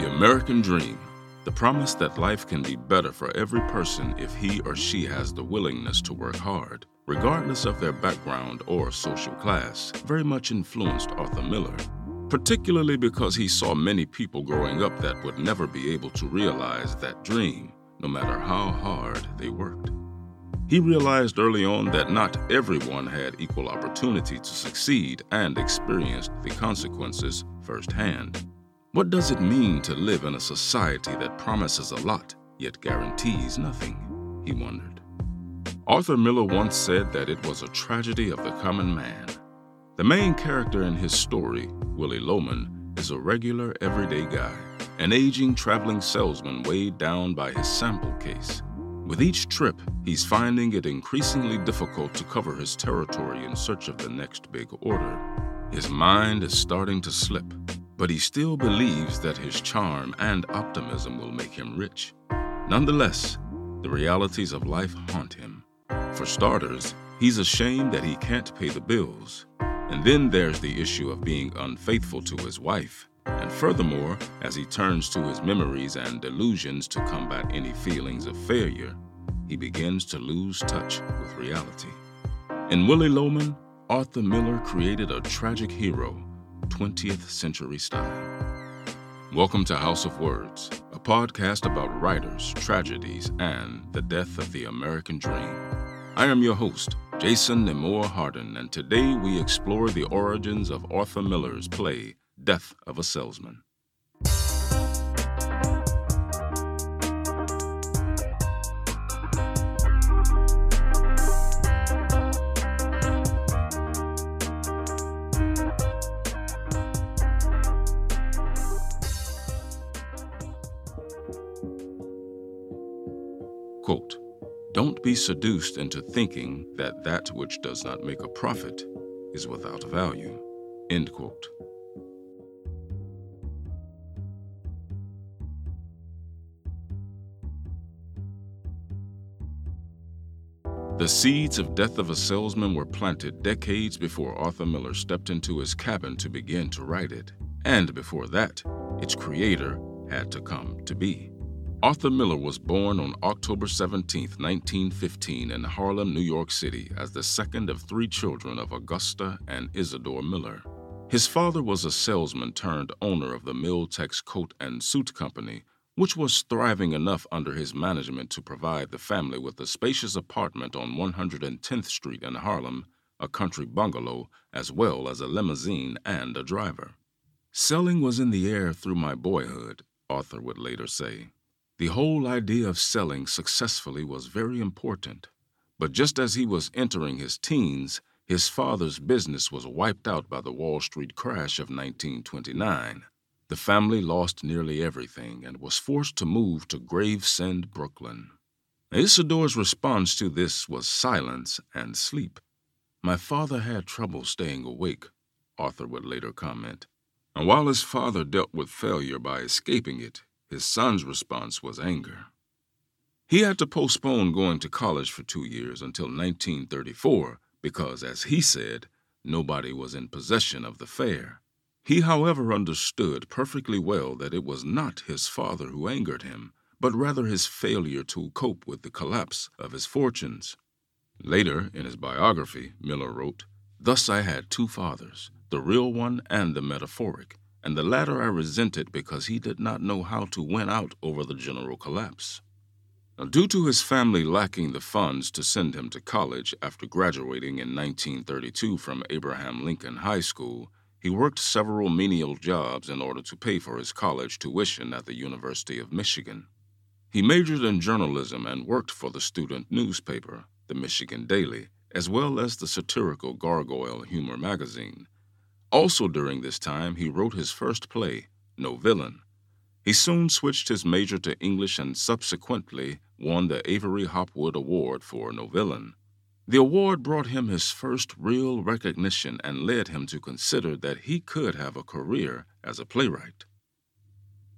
The American Dream the promise that life can be better for every person if he or she has the willingness to work hard, regardless of their background or social class, very much influenced Arthur Miller, particularly because he saw many people growing up that would never be able to realize that dream, no matter how hard they worked. He realized early on that not everyone had equal opportunity to succeed and experienced the consequences firsthand. What does it mean to live in a society that promises a lot yet guarantees nothing? He wondered. Arthur Miller once said that it was a tragedy of the common man. The main character in his story, Willy Loman, is a regular everyday guy, an aging traveling salesman weighed down by his sample case. With each trip, he's finding it increasingly difficult to cover his territory in search of the next big order. His mind is starting to slip, but he still believes that his charm and optimism will make him rich. Nonetheless, the realities of life haunt him. For starters, he's ashamed that he can't pay the bills. And then there's the issue of being unfaithful to his wife. And furthermore, as he turns to his memories and delusions to combat any feelings of failure, he begins to lose touch with reality. In Willy Loman, Arthur Miller created a tragic hero 20th century style. Welcome to House of Words, a podcast about writers, tragedies, and the death of the American dream. I am your host, Jason Nemore Hardin, and today we explore the origins of Arthur Miller's play, Death of a Salesman. Be seduced into thinking that that which does not make a profit is without value. End quote. The seeds of Death of a Salesman were planted decades before Arthur Miller stepped into his cabin to begin to write it. And before that, its creator had to come to be. Arthur Miller was born on October 17, 1915, in Harlem, New York City, as the second of three children of Augusta and Isidore Miller. His father was a salesman turned owner of the Miltex Coat and Suit Company, which was thriving enough under his management to provide the family with a spacious apartment on 110th Street in Harlem, a country bungalow, as well as a limousine and a driver. Selling was in the air through my boyhood, Arthur would later say. The whole idea of selling successfully was very important. But just as he was entering his teens, his father's business was wiped out by the Wall Street crash of 1929. The family lost nearly everything and was forced to move to Gravesend, Brooklyn. Isidore's response to this was silence and sleep. My father had trouble staying awake, Arthur would later comment. And while his father dealt with failure by escaping it, his son's response was anger. He had to postpone going to college for two years until 1934 because, as he said, nobody was in possession of the fare. He, however, understood perfectly well that it was not his father who angered him, but rather his failure to cope with the collapse of his fortunes. Later, in his biography, Miller wrote, Thus I had two fathers, the real one and the metaphoric and the latter I resented because he did not know how to win out over the general collapse. Now, due to his family lacking the funds to send him to college after graduating in 1932 from Abraham Lincoln High School, he worked several menial jobs in order to pay for his college tuition at the University of Michigan. He majored in journalism and worked for the student newspaper, the Michigan Daily, as well as the satirical Gargoyle humor magazine. Also during this time, he wrote his first play, No Villain. He soon switched his major to English and subsequently won the Avery Hopwood Award for No Villain. The award brought him his first real recognition and led him to consider that he could have a career as a playwright.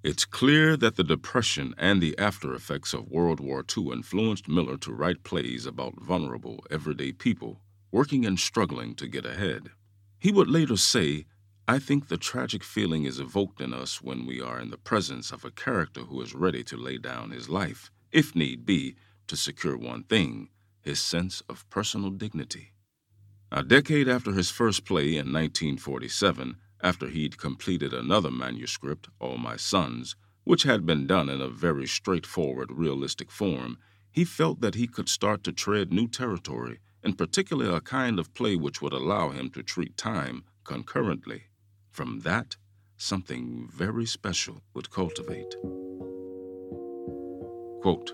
It's clear that the Depression and the after effects of World War II influenced Miller to write plays about vulnerable, everyday people working and struggling to get ahead. He would later say, I think the tragic feeling is evoked in us when we are in the presence of a character who is ready to lay down his life, if need be, to secure one thing his sense of personal dignity. A decade after his first play in 1947, after he'd completed another manuscript, All My Sons, which had been done in a very straightforward, realistic form, he felt that he could start to tread new territory, in particular a kind of play which would allow him to treat time concurrently. From that, something very special would cultivate. Quote,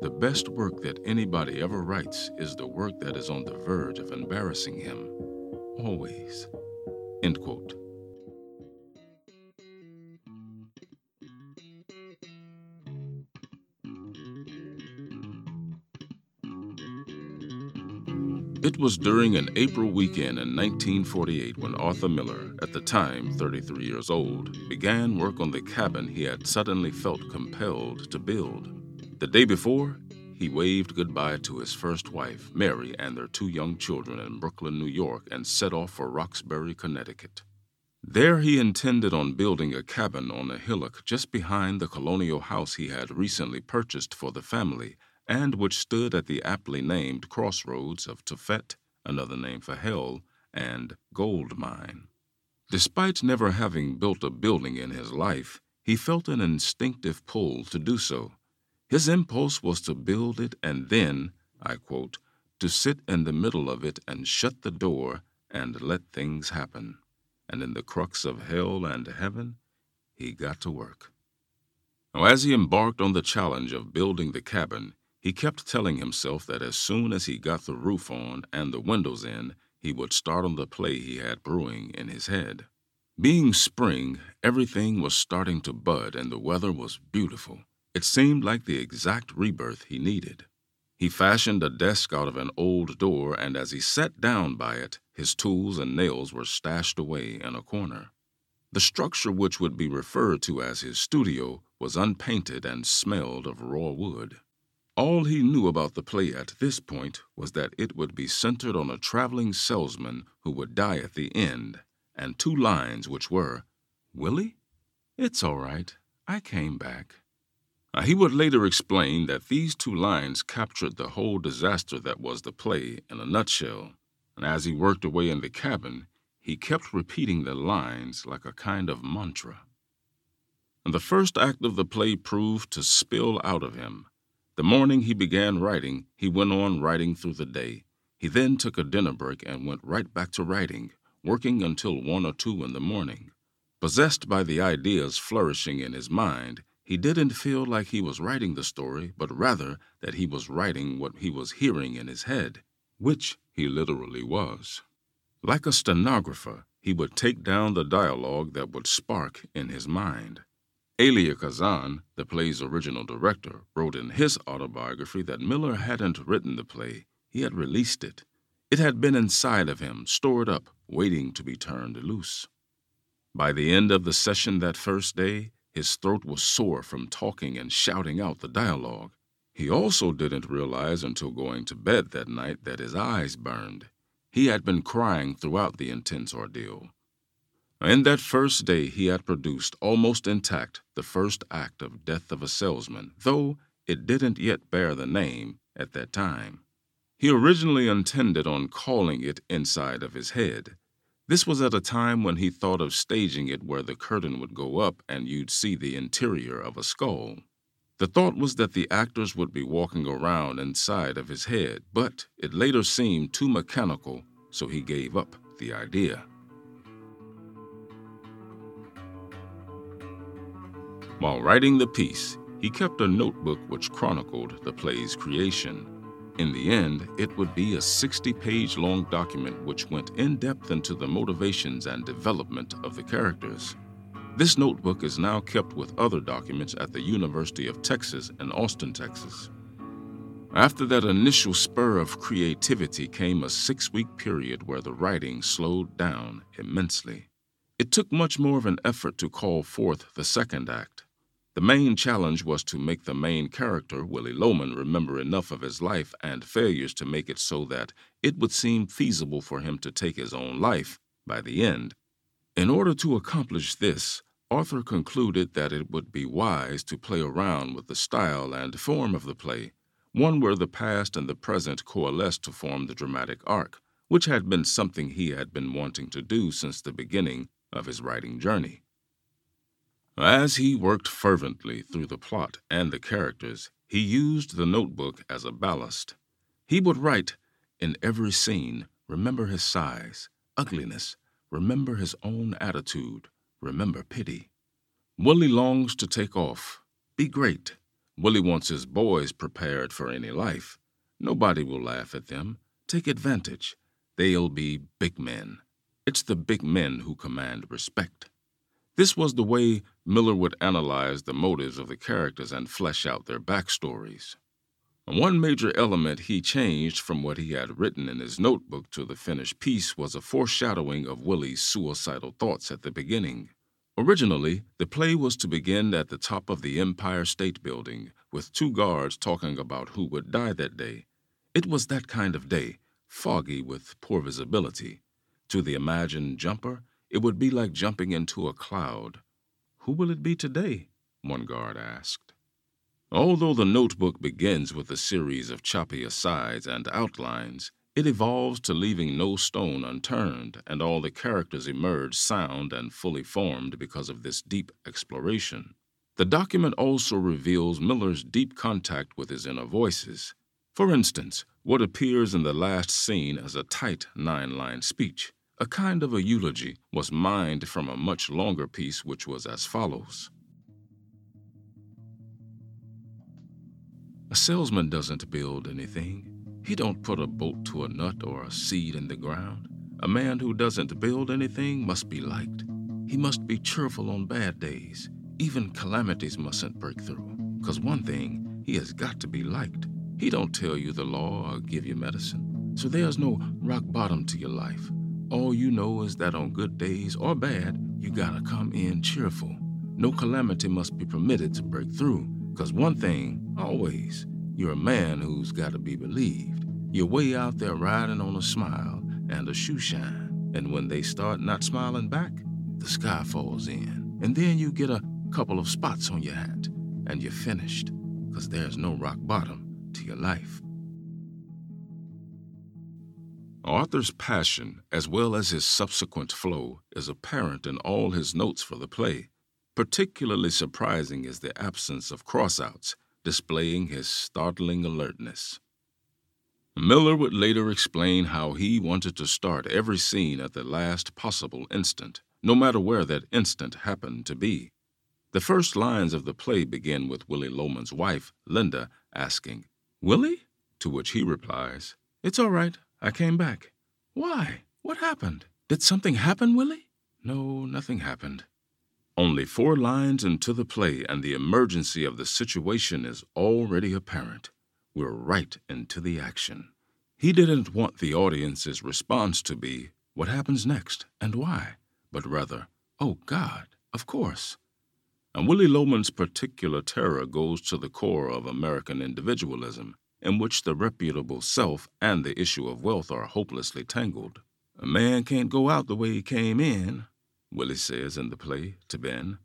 the best work that anybody ever writes is the work that is on the verge of embarrassing him. Always. End quote. It was during an April weekend in 1948 when Arthur Miller, at the time 33 years old, began work on the cabin he had suddenly felt compelled to build. The day before, he waved goodbye to his first wife, Mary, and their two young children in Brooklyn, New York, and set off for Roxbury, Connecticut. There he intended on building a cabin on a hillock just behind the colonial house he had recently purchased for the family and which stood at the aptly named crossroads of Tophet, another name for hell, and gold mine. Despite never having built a building in his life, he felt an instinctive pull to do so. His impulse was to build it and then, I quote, to sit in the middle of it and shut the door and let things happen. And in the crux of hell and heaven, he got to work. Now, as he embarked on the challenge of building the cabin, he kept telling himself that as soon as he got the roof on and the windows in, he would start on the play he had brewing in his head. Being spring, everything was starting to bud and the weather was beautiful. It seemed like the exact rebirth he needed. He fashioned a desk out of an old door, and as he sat down by it, his tools and nails were stashed away in a corner. The structure, which would be referred to as his studio, was unpainted and smelled of raw wood. All he knew about the play at this point was that it would be centered on a traveling salesman who would die at the end, and two lines which were, Willy? It's all right. I came back. Now, he would later explain that these two lines captured the whole disaster that was the play in a nutshell, and as he worked away in the cabin, he kept repeating the lines like a kind of mantra. And the first act of the play proved to spill out of him the morning he began writing, he went on writing through the day. He then took a dinner break and went right back to writing, working until one or two in the morning. Possessed by the ideas flourishing in his mind, he didn't feel like he was writing the story, but rather that he was writing what he was hearing in his head, which he literally was. Like a stenographer, he would take down the dialogue that would spark in his mind. Elia Kazan, the play's original director, wrote in his autobiography that Miller hadn't written the play, he had released it. It had been inside of him, stored up, waiting to be turned loose. By the end of the session that first day, his throat was sore from talking and shouting out the dialogue. He also didn't realize until going to bed that night that his eyes burned. He had been crying throughout the intense ordeal. In that first day, he had produced, almost intact, the first act of Death of a Salesman, though it didn't yet bear the name at that time. He originally intended on calling it Inside of His Head. This was at a time when he thought of staging it where the curtain would go up and you'd see the interior of a skull. The thought was that the actors would be walking around inside of his head, but it later seemed too mechanical, so he gave up the idea. While writing the piece, he kept a notebook which chronicled the play's creation. In the end, it would be a 60 page long document which went in depth into the motivations and development of the characters. This notebook is now kept with other documents at the University of Texas in Austin, Texas. After that initial spur of creativity came a six week period where the writing slowed down immensely. It took much more of an effort to call forth the second act. The main challenge was to make the main character, Willy Loman, remember enough of his life and failures to make it so that it would seem feasible for him to take his own life by the end. In order to accomplish this, Arthur concluded that it would be wise to play around with the style and form of the play, one where the past and the present coalesced to form the dramatic arc, which had been something he had been wanting to do since the beginning of his writing journey. As he worked fervently through the plot and the characters, he used the notebook as a ballast. He would write, in every scene, remember his size, ugliness, remember his own attitude, remember pity. Willy longs to take off, be great. Willy wants his boys prepared for any life. Nobody will laugh at them, take advantage. They'll be big men. It's the big men who command respect. This was the way Miller would analyze the motives of the characters and flesh out their backstories. One major element he changed from what he had written in his notebook to the finished piece was a foreshadowing of Willy's suicidal thoughts at the beginning. Originally, the play was to begin at the top of the Empire State Building, with two guards talking about who would die that day. It was that kind of day, foggy with poor visibility. To the imagined jumper, it would be like jumping into a cloud. Who will it be today? One guard asked. Although the notebook begins with a series of choppy asides and outlines, it evolves to leaving no stone unturned, and all the characters emerge sound and fully formed because of this deep exploration. The document also reveals Miller's deep contact with his inner voices. For instance, what appears in the last scene as a tight nine line speech a kind of a eulogy was mined from a much longer piece which was as follows A salesman doesn't build anything. He don't put a bolt to a nut or a seed in the ground. A man who doesn't build anything must be liked. He must be cheerful on bad days. Even calamities mustn't break through. Cause one thing, he has got to be liked. He don't tell you the law or give you medicine. So there's no rock bottom to your life. All you know is that on good days or bad, you gotta come in cheerful. No calamity must be permitted to break through, because one thing, always, you're a man who's gotta be believed. You're way out there riding on a smile and a shoe shine, and when they start not smiling back, the sky falls in, and then you get a couple of spots on your hat, and you're finished, because there's no rock bottom to your life. Arthur's passion, as well as his subsequent flow, is apparent in all his notes for the play. Particularly surprising is the absence of crossouts, displaying his startling alertness. Miller would later explain how he wanted to start every scene at the last possible instant, no matter where that instant happened to be. The first lines of the play begin with Willy Loman's wife, Linda, asking, Willy? To which he replies, It's all right. I came back. Why? What happened? Did something happen, Willy? No, nothing happened. Only four lines into the play, and the emergency of the situation is already apparent. We're right into the action. He didn't want the audience's response to be, What happens next, and why? but rather, Oh God, of course. And Willy Loman's particular terror goes to the core of American individualism in which the reputable self and the issue of wealth are hopelessly tangled. A man can't go out the way he came in, Willy says in the play to Ben.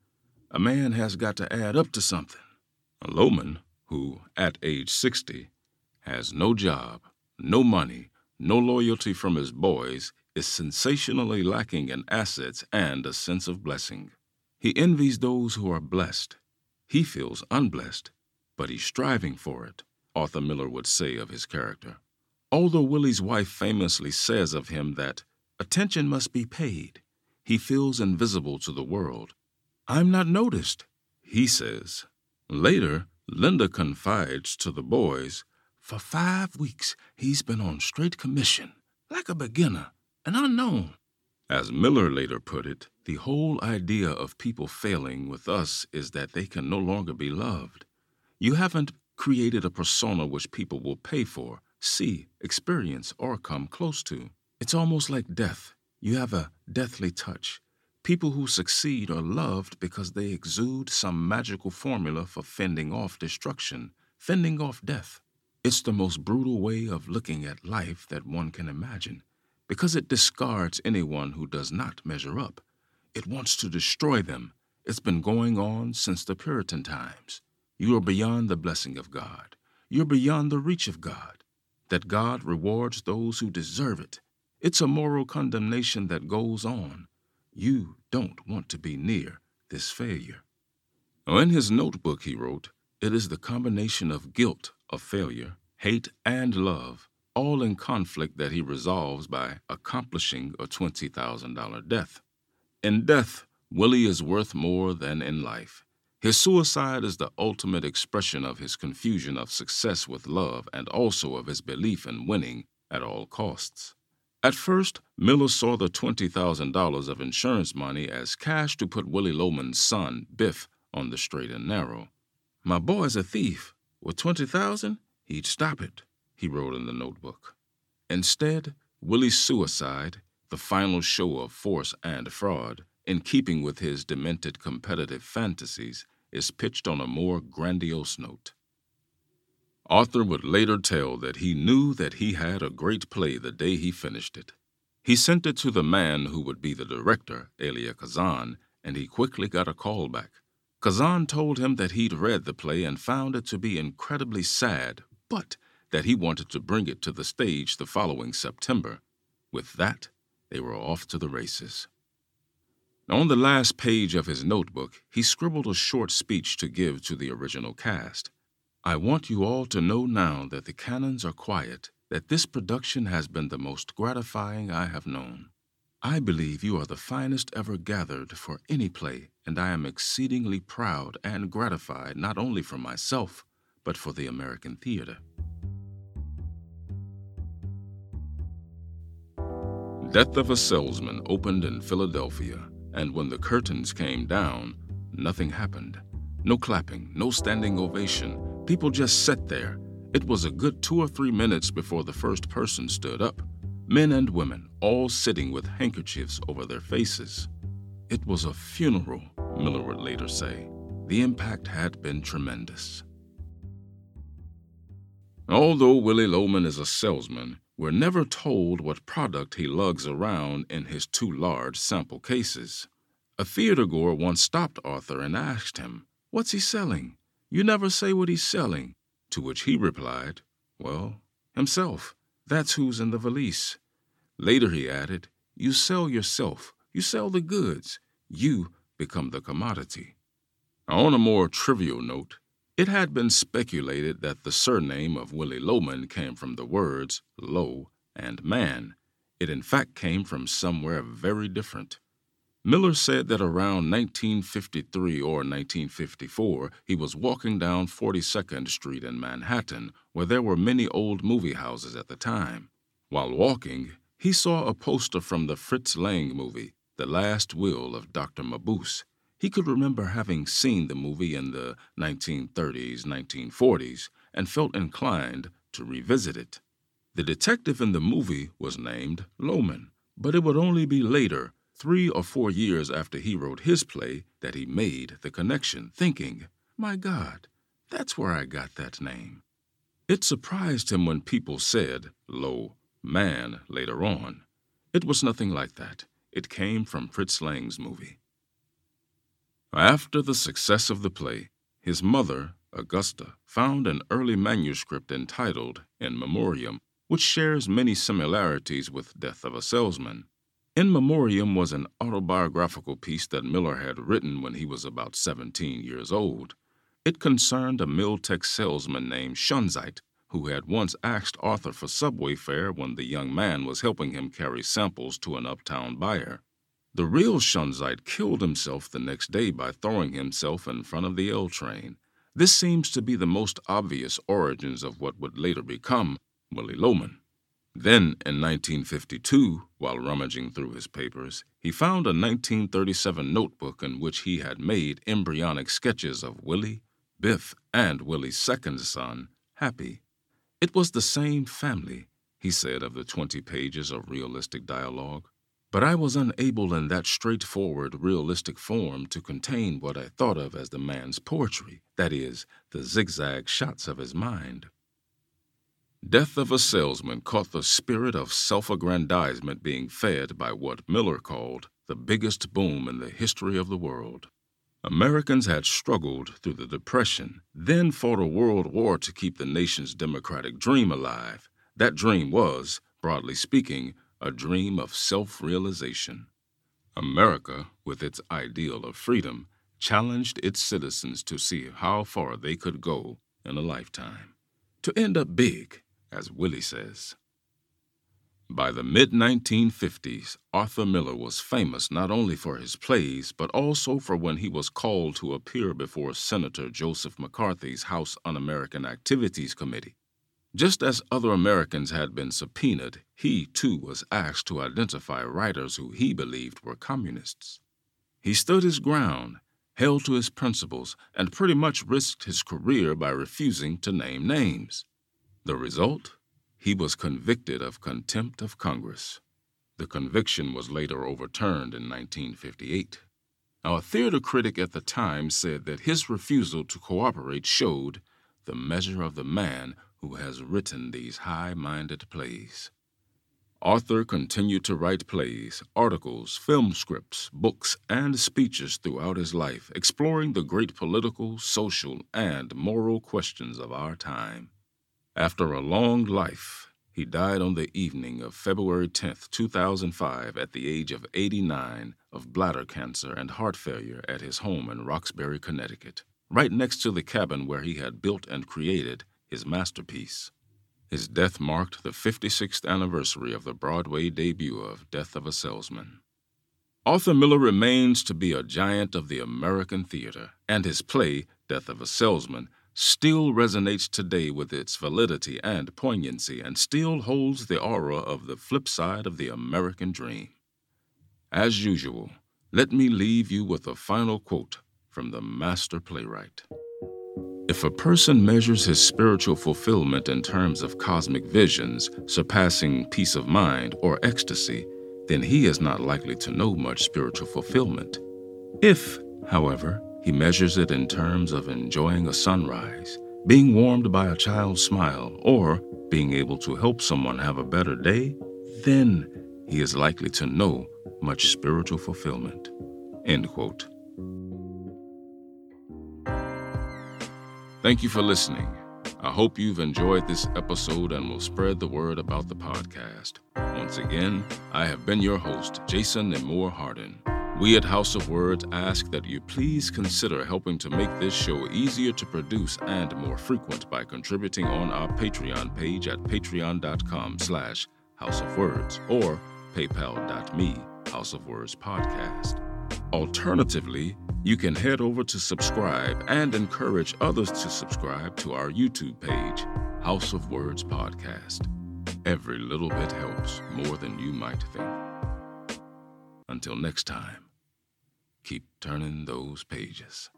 A man has got to add up to something. A Loman, who, at age 60, has no job, no money, no loyalty from his boys, is sensationally lacking in assets and a sense of blessing. He envies those who are blessed. He feels unblessed, but he's striving for it. Arthur Miller would say of his character. Although Willy's wife famously says of him that attention must be paid, he feels invisible to the world. I'm not noticed, he says. Later, Linda confides to the boys for five weeks he's been on straight commission, like a beginner, an unknown. As Miller later put it, the whole idea of people failing with us is that they can no longer be loved. You haven't created a persona which people will pay for, see, experience, or come close to. It's almost like death. You have a deathly touch. People who succeed are loved because they exude some magical formula for fending off destruction, fending off death. It's the most brutal way of looking at life that one can imagine, because it discards anyone who does not measure up. It wants to destroy them. It's been going on since the Puritan times. You are beyond the blessing of God. You're beyond the reach of God. That God rewards those who deserve it. It's a moral condemnation that goes on. You don't want to be near this failure. In his notebook, he wrote, It is the combination of guilt of failure, hate, and love, all in conflict that he resolves by accomplishing a $20,000 death. In death, Willy is worth more than in life. His suicide is the ultimate expression of his confusion of success with love and also of his belief in winning at all costs. At first, Miller saw the $20,000 of insurance money as cash to put Willy Loman's son, Biff, on the straight and narrow. My boy's a thief. With 20,000, he'd stop it, he wrote in the notebook. Instead, Willy's suicide, the final show of force and fraud, in keeping with his demented competitive fantasies, is pitched on a more grandiose note. Arthur would later tell that he knew that he had a great play the day he finished it. He sent it to the man who would be the director, Elia Kazan, and he quickly got a call back. Kazan told him that he'd read the play and found it to be incredibly sad, but that he wanted to bring it to the stage the following September. With that, they were off to the races. On the last page of his notebook, he scribbled a short speech to give to the original cast. I want you all to know now that the cannons are quiet, that this production has been the most gratifying I have known. I believe you are the finest ever gathered for any play, and I am exceedingly proud and gratified not only for myself, but for the American theater. Death of a Salesman opened in Philadelphia and when the curtains came down, nothing happened. No clapping, no standing ovation. People just sat there. It was a good two or three minutes before the first person stood up. Men and women, all sitting with handkerchiefs over their faces. It was a funeral, Miller would later say. The impact had been tremendous. Although Willy Loman is a salesman, we're never told what product he lugs around in his two large sample cases. A theatergoer once stopped Arthur and asked him, What's he selling? You never say what he's selling. To which he replied, Well, himself. That's who's in the valise. Later he added, You sell yourself. You sell the goods. You become the commodity. On a more trivial note, it had been speculated that the surname of Willy Loman came from the words "low" and "man." It in fact came from somewhere very different. Miller said that around 1953 or 1954 he was walking down 42nd Street in Manhattan, where there were many old movie houses at the time. While walking, he saw a poster from the Fritz Lang movie, The Last Will of Dr. Mabuse. He could remember having seen the movie in the 1930s, 1940s, and felt inclined to revisit it. The detective in the movie was named Loman, but it would only be later, three or four years after he wrote his play, that he made the connection, thinking, My God, that's where I got that name. It surprised him when people said, Lo, man, later on. It was nothing like that. It came from Fritz Lang's movie. After the success of the play, his mother, Augusta, found an early manuscript entitled In Memoriam, which shares many similarities with Death of a Salesman. In Memoriam was an autobiographical piece that Miller had written when he was about 17 years old. It concerned a Miltex salesman named Schoenzeit, who had once asked Arthur for subway fare when the young man was helping him carry samples to an uptown buyer. The real Schoenzeit killed himself the next day by throwing himself in front of the L train. This seems to be the most obvious origins of what would later become Willy Loman. Then, in 1952, while rummaging through his papers, he found a 1937 notebook in which he had made embryonic sketches of Willy, Biff, and Willy's second son, Happy. It was the same family, he said of the 20 pages of realistic dialogue. But I was unable in that straightforward, realistic form to contain what I thought of as the man's poetry, that is, the zigzag shots of his mind. Death of a Salesman caught the spirit of self aggrandizement being fed by what Miller called the biggest boom in the history of the world. Americans had struggled through the Depression, then fought a world war to keep the nation's democratic dream alive. That dream was, broadly speaking, a dream of self realization. America, with its ideal of freedom, challenged its citizens to see how far they could go in a lifetime. To end up big, as Willy says. By the mid 1950s, Arthur Miller was famous not only for his plays, but also for when he was called to appear before Senator Joseph McCarthy's House Un American Activities Committee. Just as other Americans had been subpoenaed, he too was asked to identify writers who he believed were communists. He stood his ground, held to his principles, and pretty much risked his career by refusing to name names. The result? He was convicted of contempt of Congress. The conviction was later overturned in 1958. Now, a theater critic at the time said that his refusal to cooperate showed the measure of the man who has written these high minded plays. Arthur continued to write plays, articles, film scripts, books, and speeches throughout his life, exploring the great political, social, and moral questions of our time. After a long life, he died on the evening of February 10, 2005, at the age of 89 of bladder cancer and heart failure at his home in Roxbury, Connecticut, right next to the cabin where he had built and created his masterpiece. His death marked the 56th anniversary of the Broadway debut of Death of a Salesman. Arthur Miller remains to be a giant of the American theater, and his play, Death of a Salesman, still resonates today with its validity and poignancy and still holds the aura of the flip side of the American dream. As usual, let me leave you with a final quote from the master playwright. If a person measures his spiritual fulfillment in terms of cosmic visions, surpassing peace of mind or ecstasy, then he is not likely to know much spiritual fulfillment. If, however, he measures it in terms of enjoying a sunrise, being warmed by a child's smile, or being able to help someone have a better day, then he is likely to know much spiritual fulfillment. End quote. Thank you for listening. I hope you've enjoyed this episode and will spread the word about the podcast. Once again, I have been your host, Jason Nemore Hardin. We at House of Words ask that you please consider helping to make this show easier to produce and more frequent by contributing on our Patreon page at patreon.com slash House of Words or paypal.me House of Words Podcast. Alternatively, you can head over to subscribe and encourage others to subscribe to our YouTube page, House of Words Podcast. Every little bit helps more than you might think. Until next time, keep turning those pages.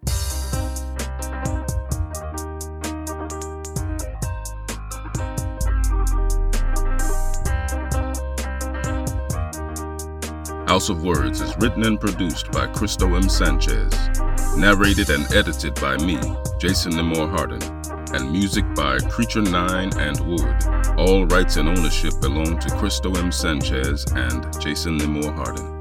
House of Words is written and produced by Cristo M. Sanchez, narrated and edited by me, Jason Nemore Hardin, and music by Creature Nine and Wood. All rights and ownership belong to Cristo M. Sanchez and Jason Nemore Hardin.